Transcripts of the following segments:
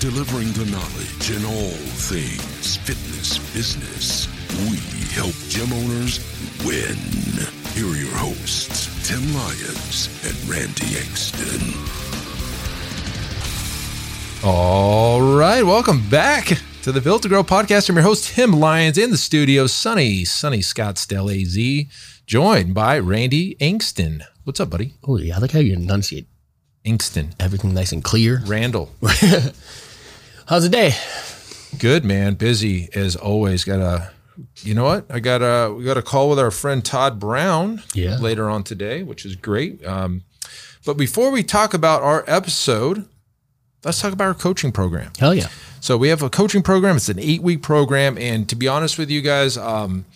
delivering the knowledge in all things fitness business. We help gym owners win. Here are your hosts, Tim Lyons and Randy Engston. All right. Welcome back to the Built to Grow podcast. I'm your host, Tim Lyons, in the studio, sunny, sunny Scottsdale, AZ, joined by Randy Engston. What's up, buddy? Oh, yeah. I like how you enunciate Inkston. everything nice and clear. Randall. How's the day? Good man, busy as always. Got a, you know what? I got a we got a call with our friend Todd Brown Yeah. later on today, which is great. Um, but before we talk about our episode, let's talk about our coaching program. Hell yeah. So we have a coaching program. It's an eight week program, and to be honest with you guys, um,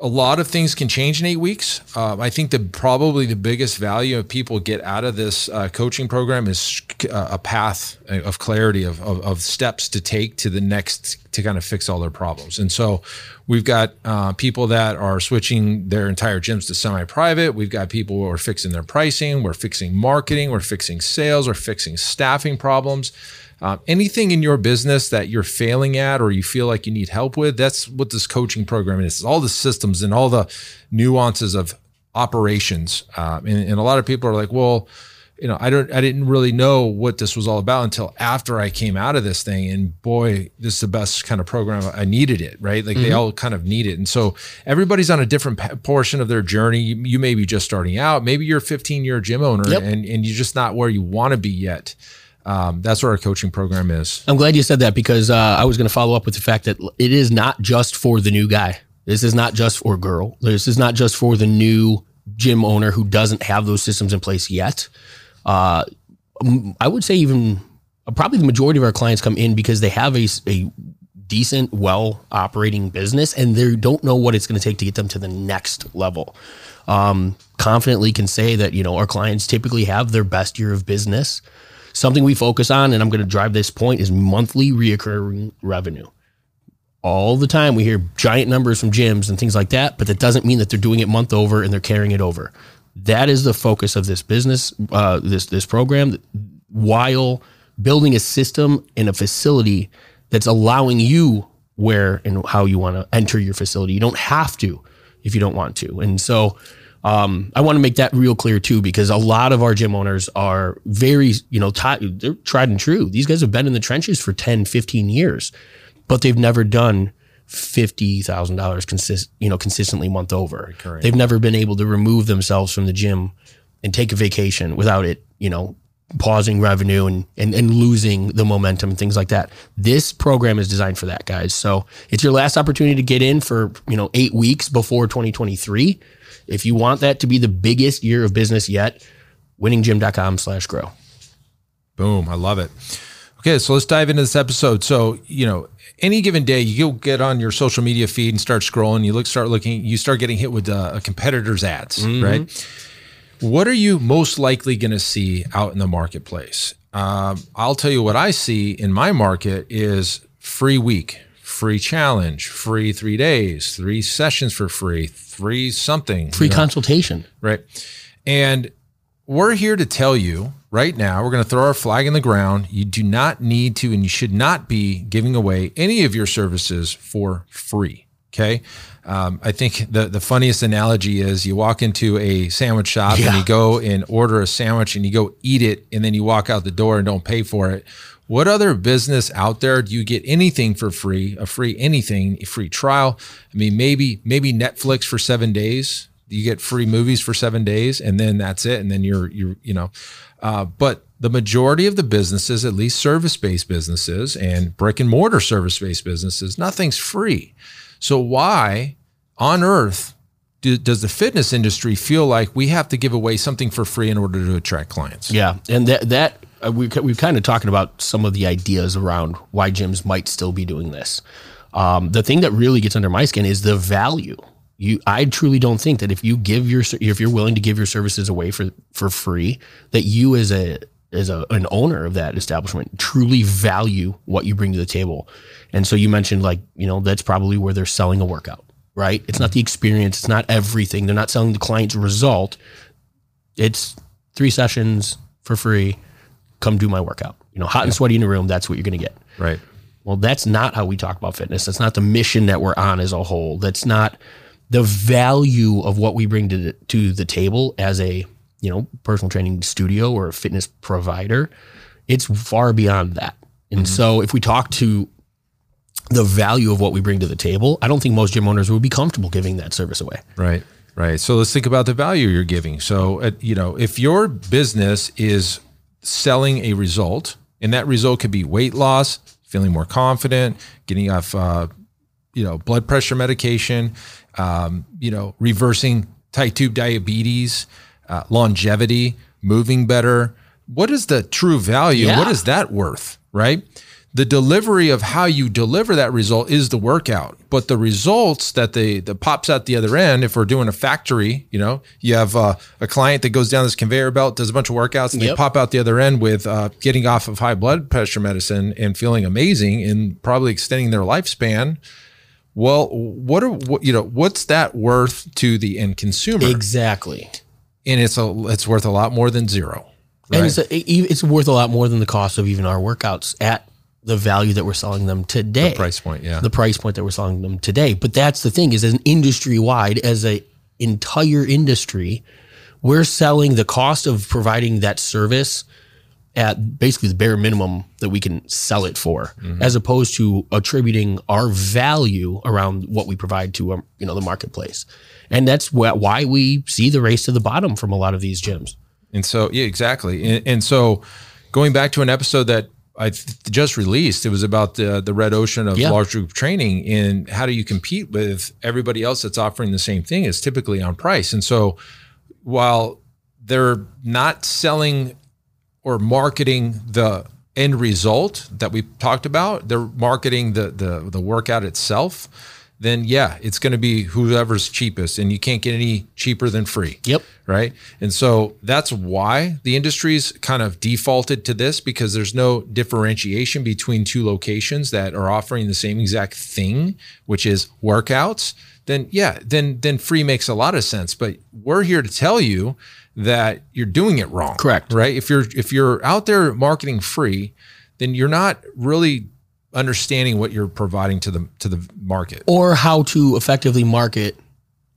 a lot of things can change in eight weeks. Um, I think the probably the biggest value of people get out of this uh, coaching program is uh, a path of clarity of, of, of steps to take to the next to kind of fix all their problems. And so we've got uh, people that are switching their entire gyms to semi-private. We've got people who are fixing their pricing. We're fixing marketing. We're fixing sales. We're fixing staffing problems. Um, anything in your business that you're failing at or you feel like you need help with, that's what this coaching program is. It's all the systems and all the nuances of operations. Um, and, and a lot of people are like, well, you know, I don't, I didn't really know what this was all about until after I came out of this thing. And boy, this is the best kind of program. I needed it, right? Like they all kind of need it. And so everybody's on a different pa- portion of their journey. You, you may be just starting out. Maybe you're a 15 year gym owner Yep. and, and you're just not where you want to be yet. Um, that's what our coaching program is. I'm glad you said that because uh, I was going to follow up with the fact that it is not just for the new guy. This is not just for girl. This is not just for the new gym owner who doesn't have those systems in place yet. Uh, I would say even uh, probably the majority of our clients come in because they have a, a decent, well operating business and they don't know what it's going to take to get them to the next level. Um, confidently can say that, you know, our clients typically have their best year of business. Something we focus on, and I'm going to drive this point, is monthly reoccurring revenue. All the time we hear giant numbers from gyms and things like that, but that doesn't mean that they're doing it month over and they're carrying it over. That is the focus of this business, uh, this this program, while building a system and a facility that's allowing you where and how you want to enter your facility. You don't have to if you don't want to. And so um, I want to make that real clear too, because a lot of our gym owners are very, you know, ti they're tried and true. These guys have been in the trenches for 10, 15 years, but they've never done $50,000 consist, you know, consistently month over. They've never been able to remove themselves from the gym and take a vacation without it, you know, pausing revenue and, and, and losing the momentum and things like that. This program is designed for that, guys. So it's your last opportunity to get in for, you know, eight weeks before 2023. If you want that to be the biggest year of business yet, winninggym.com slash grow. Boom. I love it. Okay, so let's dive into this episode. So, you know, any given day, you'll get on your social media feed and start scrolling. You look, start looking, you start getting hit with uh, a competitor's ads, right? What are you most likely going to see out in the marketplace? Um, I'll tell you what I see in my market is free week, free challenge, free three days, three sessions for free, free something, Free you know? consultation. right? And we're here to tell you right now, we're going to throw our flag in the ground. You do not need to, and you should not be giving away any of your services for free. Okay. Um, I think the, the funniest analogy is you walk into a sandwich shop and you go and order a sandwich and you go eat it and then you walk out the door and don't pay for it. What other business out there do you get anything for free, a free anything, a free trial? I mean, maybe, maybe Netflix for seven days. You get free movies for seven days and then that's it. And then you're, you're, you know, uh, but the majority of the businesses, at least service based businesses and brick and mortar service based businesses, nothing's free. So why on earth do, does the fitness industry feel like we have to give away something for free in order to attract clients? Yeah, and that that uh, we we've kind of talking about some of the ideas around why gyms might still be doing this. Um, the thing that really gets under my skin is the value. You, I truly don't think that if you give your, if you're willing to give your services away for for free, that you as a as a, an owner of that establishment truly value what you bring to the table. And so you mentioned like, you know, that's probably where they're selling a workout, right? It's not the experience, it's not everything. They're not selling the client's result. It's three sessions for free. Come do my workout. You know, hot and sweaty in the room, that's what you're going to get. Right. Well, that's not how we talk about fitness. That's not the mission that we're on as a whole. That's not the value of what we bring to the, to the table as a you know personal training studio or a fitness provider. It's far beyond that. And so, if we talk to the value of what we bring to the table, I don't think most gym owners would be comfortable giving that service away. Right. Right. So let's think about the value you're giving. So, uh, you know, if your business is selling a result, and that result could be weight loss, feeling more confident, getting off, uh, you know, blood pressure medication, um, you know, reversing type 2 diabetes, uh, longevity, moving better. What is the true value? Yeah. What is that worth? Right. The delivery of how you deliver that result is the workout, but the results that they that pops out the other end. If we're doing a factory, you know, you have uh, a client that goes down this conveyor belt, does a bunch of workouts, and they pop out the other end with uh, getting off of high blood pressure medicine and feeling amazing and probably extending their lifespan. Well, what are what, you know? What's that worth to the end consumer? Exactly. And it's a it's worth a lot more than zero. And Right. it's, a, it's worth a lot more than the cost of even our workouts at the value that we're selling them today. The price point, yeah. The price point that we're selling them today. But that's the thing is as an industry wide, as a entire industry, we're selling the cost of providing that service at basically the bare minimum that we can sell it for, as opposed to attributing our value around what we provide to um, you know the marketplace, and that's wh- why we see the race to the bottom from a lot of these gyms. And so, yeah, exactly. And, and so, going back to an episode that I th- just released, it was about the the red ocean of Yeah. large group training and how do you compete with everybody else that's offering the same thing? Is typically on price. And so, while they're not selling or marketing the end result that we talked about, they're marketing the the the workout itself. Then yeah, it's going to be whoever's cheapest, and you can't get any cheaper than free Yep. right? And so that's why the industry's kind of defaulted to this because there's no differentiation between two locations that are offering the same exact thing, which is workouts. Then yeah, then then free makes a lot of sense. But we're here to tell you that you're doing it wrong. Correct. Right? If you're if you're out there marketing free, then you're not really understanding what you're providing to the to the market. or how to effectively market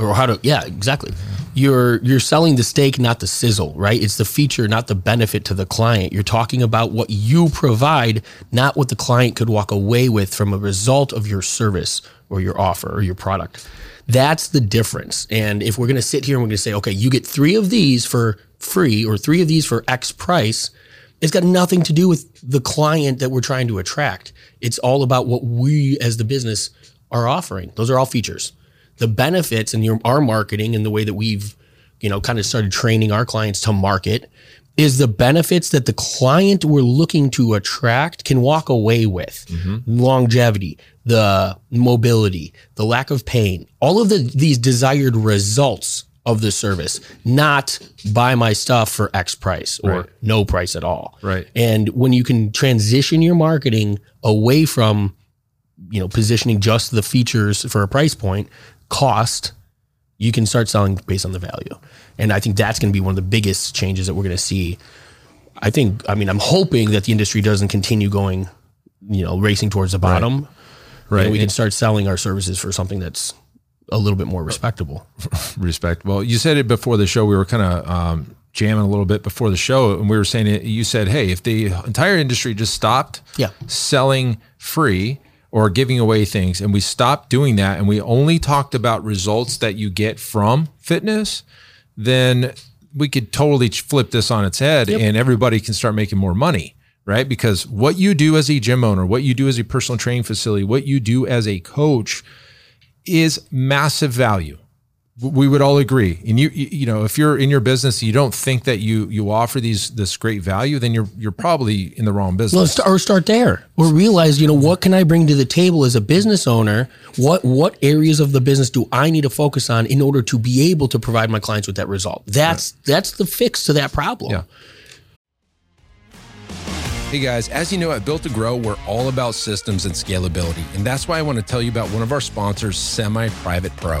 or how to yeah exactly you're you're selling the steak not the sizzle right it's the feature not the benefit to the client you're talking about what you provide not what the client could walk away with from a result of your service or your offer or your product that's the difference and if we're going to sit here and we're going to say okay you get 3 of these for free or 3 of these for x price it's got nothing to do with the client that we're trying to attract. It's all about what we as the business are offering. Those are all features. The benefits and your, our marketing and the way that we've, you know, kind of started training our clients to market is the benefits that the client we're looking to attract can walk away with. Mm-hmm. Longevity, the mobility, the lack of pain, all of the these desired results of the service, not buy my stuff for X price or Right. no price at all. Right. And when you can transition your marketing away from, you know, positioning just the features for a price point, cost, you can start selling based on the value. And I think that's going to be one of the biggest changes that we're going to see. I think, I mean, I'm hoping that the industry doesn't continue going, you know, racing towards the bottom. Right. And we And- can start selling our services for something that's a little bit more respectable. respect. Well, you said it before the show. We were kind of um, jamming a little bit before the show, and we were saying it. You said, "Hey, if the entire industry just stopped Yeah. selling free or giving away things, and we stopped doing that, and we only talked about results that you get from fitness, then we could totally flip this on its head, and everybody can start making more money." Right, because what you do as a gym owner, what you do as a personal training facility, what you do as a coach is massive value we would all agree. And you, you know, if you're in your business, you don't think that you you offer these this great value, then you're you're probably in the wrong business. Well, start, or start there, or realize, you know, what can I bring to the table as a business owner? What what areas of the business do I need to focus on in order to be able to provide my clients with that result? That's right. that's the fix to that problem. Yeah. Hey guys, as you know, at Built to Grow, we're all about systems and scalability. And that's why I want to tell you about one of our sponsors, Semi Private Pro.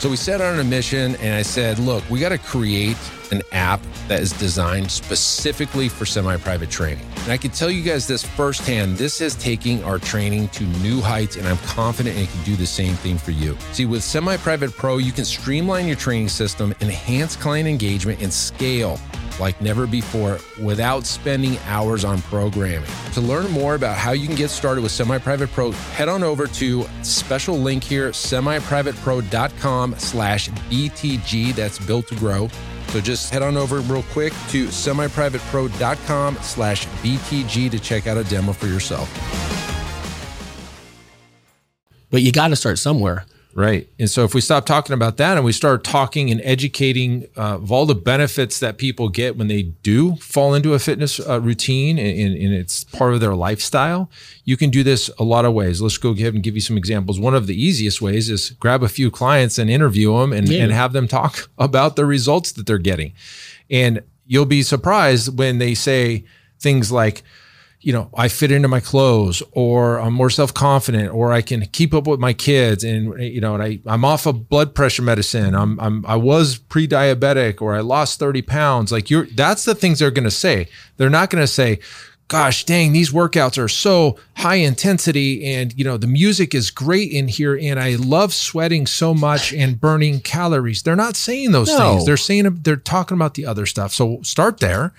So we set out on a mission, and I said, look, we got to create an app that is designed specifically for semi private training. And I can tell you guys this firsthand this is taking our training to new heights, and I'm confident it can do the same thing for you. See, with Semi Private Pro, you can streamline your training system, enhance client engagement, and scale like never before without spending hours on programming. To learn more about how you can get started with Semi Private Pro, head on over to special link here, semiprivatepro.com slash BTG. That's built to grow. So just head on over real quick to semiprivatepro.com slash BTG to check out a demo for yourself. But you got to start somewhere. Right. And so if we stop talking about that and we start talking and educating uh, of all the benefits that people get when they do fall into a fitness uh, routine and, and, it's part of their lifestyle, you can do this a lot of ways. Let's go ahead and give you some examples. One of the easiest ways is grab a few clients and interview them and, yeah. and have them talk about the results that they're getting. And you'll be surprised when they say things like, you know, I fit into my clothes or I'm more self-confident or I can keep up with my kids and you know, and I I'm off of blood pressure medicine. I'm I'm I was pre-diabetic or I lost 30 pounds. Like you're that's the things they're going to say. They're not going to say, gosh, dang, these workouts are so high intensity and you know, the music is great in here and I love sweating so much and burning calories. They're not saying those no. things. They're saying they're talking about the other stuff. So start there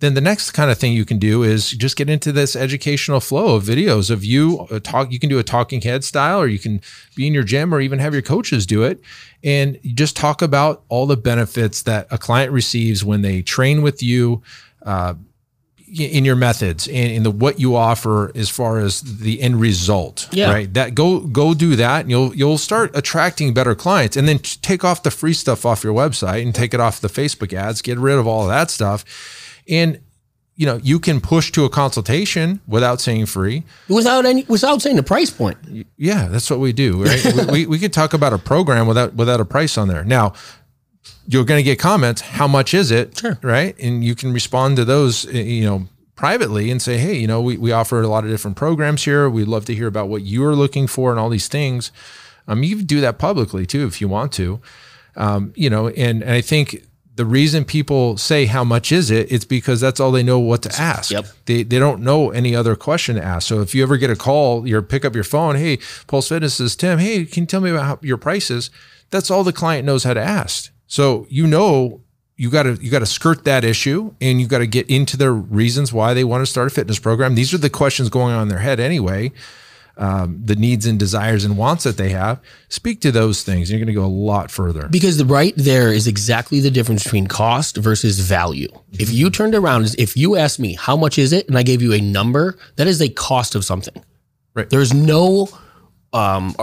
then the next kind of thing you can do is just get into this educational flow of videos of you talk you can do a talking head style or you can be in your gym or even have your coaches do it. And just talk about all the benefits that a client receives when they train with you uh, in your methods and in the what you offer as far as the end result yeah. right? That go go do that and you'll you'll start attracting better clients and then take off the free stuff off your website and take it off the facebook ads get rid of all of that stuff and you know, you can push to a consultation without saying free, without any, without saying the price point. Yeah, that's what we do. Right? we, we, we could talk about a program without without a price on there. Now, you're going to get comments. How much is it? Sure. Right, and you can respond to those. You know, privately and say, hey, you know, we we offer a lot of different programs here. We'd love to hear about what you're looking for and all these things. Um, you can do that publicly too if you want to. Um, you know, and, and I think the reason people say how much is it it's because that's all they know what to ask. Yep. they, they don't know any other question to ask. So if you ever get a call you pick up your phone hey pulse fitness is tim. Hey can you tell me about how, your prices? That's all the client knows how to ask. So you know you got to you got to skirt that issue and you got to get into their reasons why they want to start a fitness program. These are the questions going on in their head anyway um, the needs and desires and wants that they have, speak to those things. You're going to go a lot further. Because the right there is exactly the difference between cost versus value. Mm-hmm. If you turned around, if you asked me how much is it, and I gave you a number, that is a cost of something. Right. There's no um,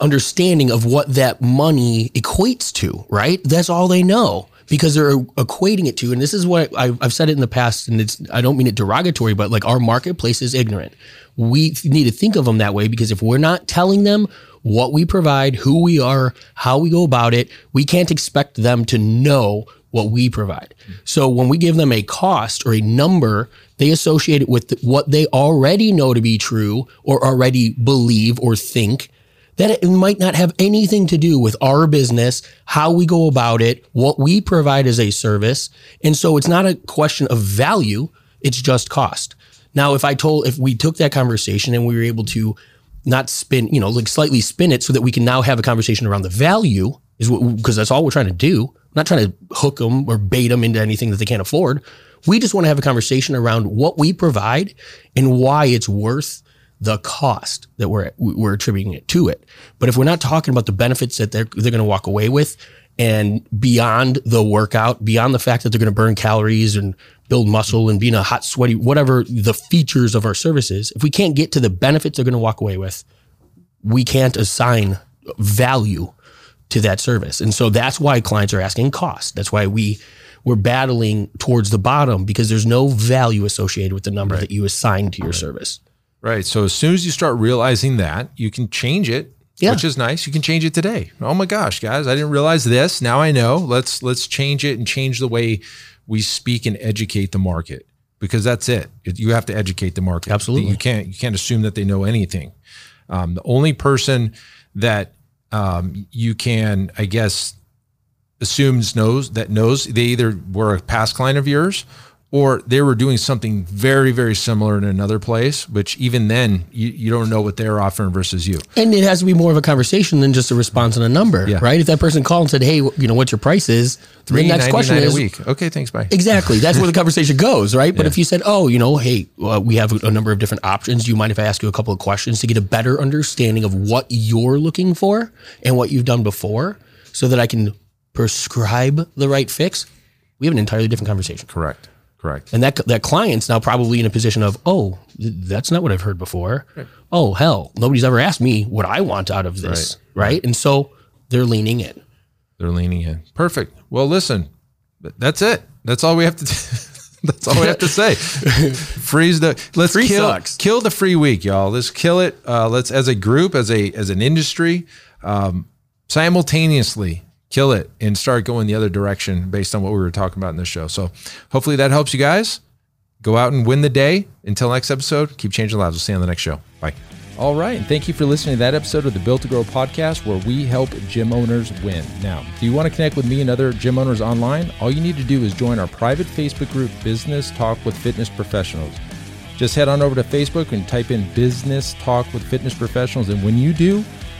understanding of what that money equates to. Right. That's all they know because they're equating it to, and this is what I, have said it in the past, and it's I don't mean it derogatory, but like our marketplace is ignorant. We need to think of them that way because if we're not telling them what we provide, who we are, how we go about it, we can't expect them to know what we provide. So when we give them a cost or a number, they associate it with what they already know to be true or already believe or think that it might not have anything to do with our business, how we go about it, what we provide as a service. And so it's not a question of value, it's just cost. Now, if I told, if we took that conversation and we were able to not spin, you know, like slightly spin it so that we can now have a conversation around the value, is what, because that's all we're trying to do. I'm not trying to hook them or bait them into anything that they can't afford. We just want to have a conversation around what we provide and why it's worth the cost that we're we're attributing it to it. But if we're not talking about the benefits that they're they're going to walk away with and beyond the workout, beyond the fact that they're going to burn calories and build muscle and be in a hot sweaty whatever the features of our services, if we can't get to the benefits they're going to walk away with, we can't assign value to that service. And so that's why clients are asking cost. That's why we we're battling towards the bottom because there's no value associated with the number right. that you assign to your right. service. Right. So as soon as you start realizing that, you can change it, yeah. which is nice. You can change it today. Oh my gosh, guys, I didn't realize this. Now I know. Let's let's change it and change the way we speak and educate the market because that's it. You have to educate the market. Absolutely. You can't you can't assume that they know anything. Um, the only person that um, you can, I guess, assumes knows that knows they either were a past client of yours or they were doing something very, very similar in another place, which even then you, you don't know what they're offering versus you. And it has to be more of a conversation than just a response and a number, yeah. right? If that person called and said, "Hey, you know, what's your price is?" The next question is, week. Okay, thanks, bye. Exactly. That's where the conversation goes, right? But yeah. if you said, "Oh, you know, hey, uh, we have a number of different options. Do you mind if I ask you a couple of questions to get a better understanding of what you're looking for and what you've done before, so that I can prescribe the right fix?" We have an entirely different conversation. Correct. Correct. And that that client's now probably in a position of, oh, that's not what I've heard before. Right. Oh hell, nobody's ever asked me what I want out of this, right. right? And so they're leaning in. They're leaning in. Perfect. Well, listen, that's it. That's all we have to. do. that's all we have to say. Freeze the. Let's free kill sucks. kill the free week, y'all. Let's kill it. Uh, let's as a group, as a as an industry, um, simultaneously kill it and start going the other direction based on what we were talking about in this show. So hopefully that helps you guys. Go out and win the day. Until next episode, keep changing lives. We'll see you on the next show. Bye. All right. And thank you for listening to that episode of the Built to Grow podcast where we help gym owners win. Now, do you want to connect with me and other gym owners online? All you need to do is join our private Facebook group, Business Talk with Fitness Professionals. Just head on over to Facebook and type in Business Talk with Fitness Professionals. And when you do,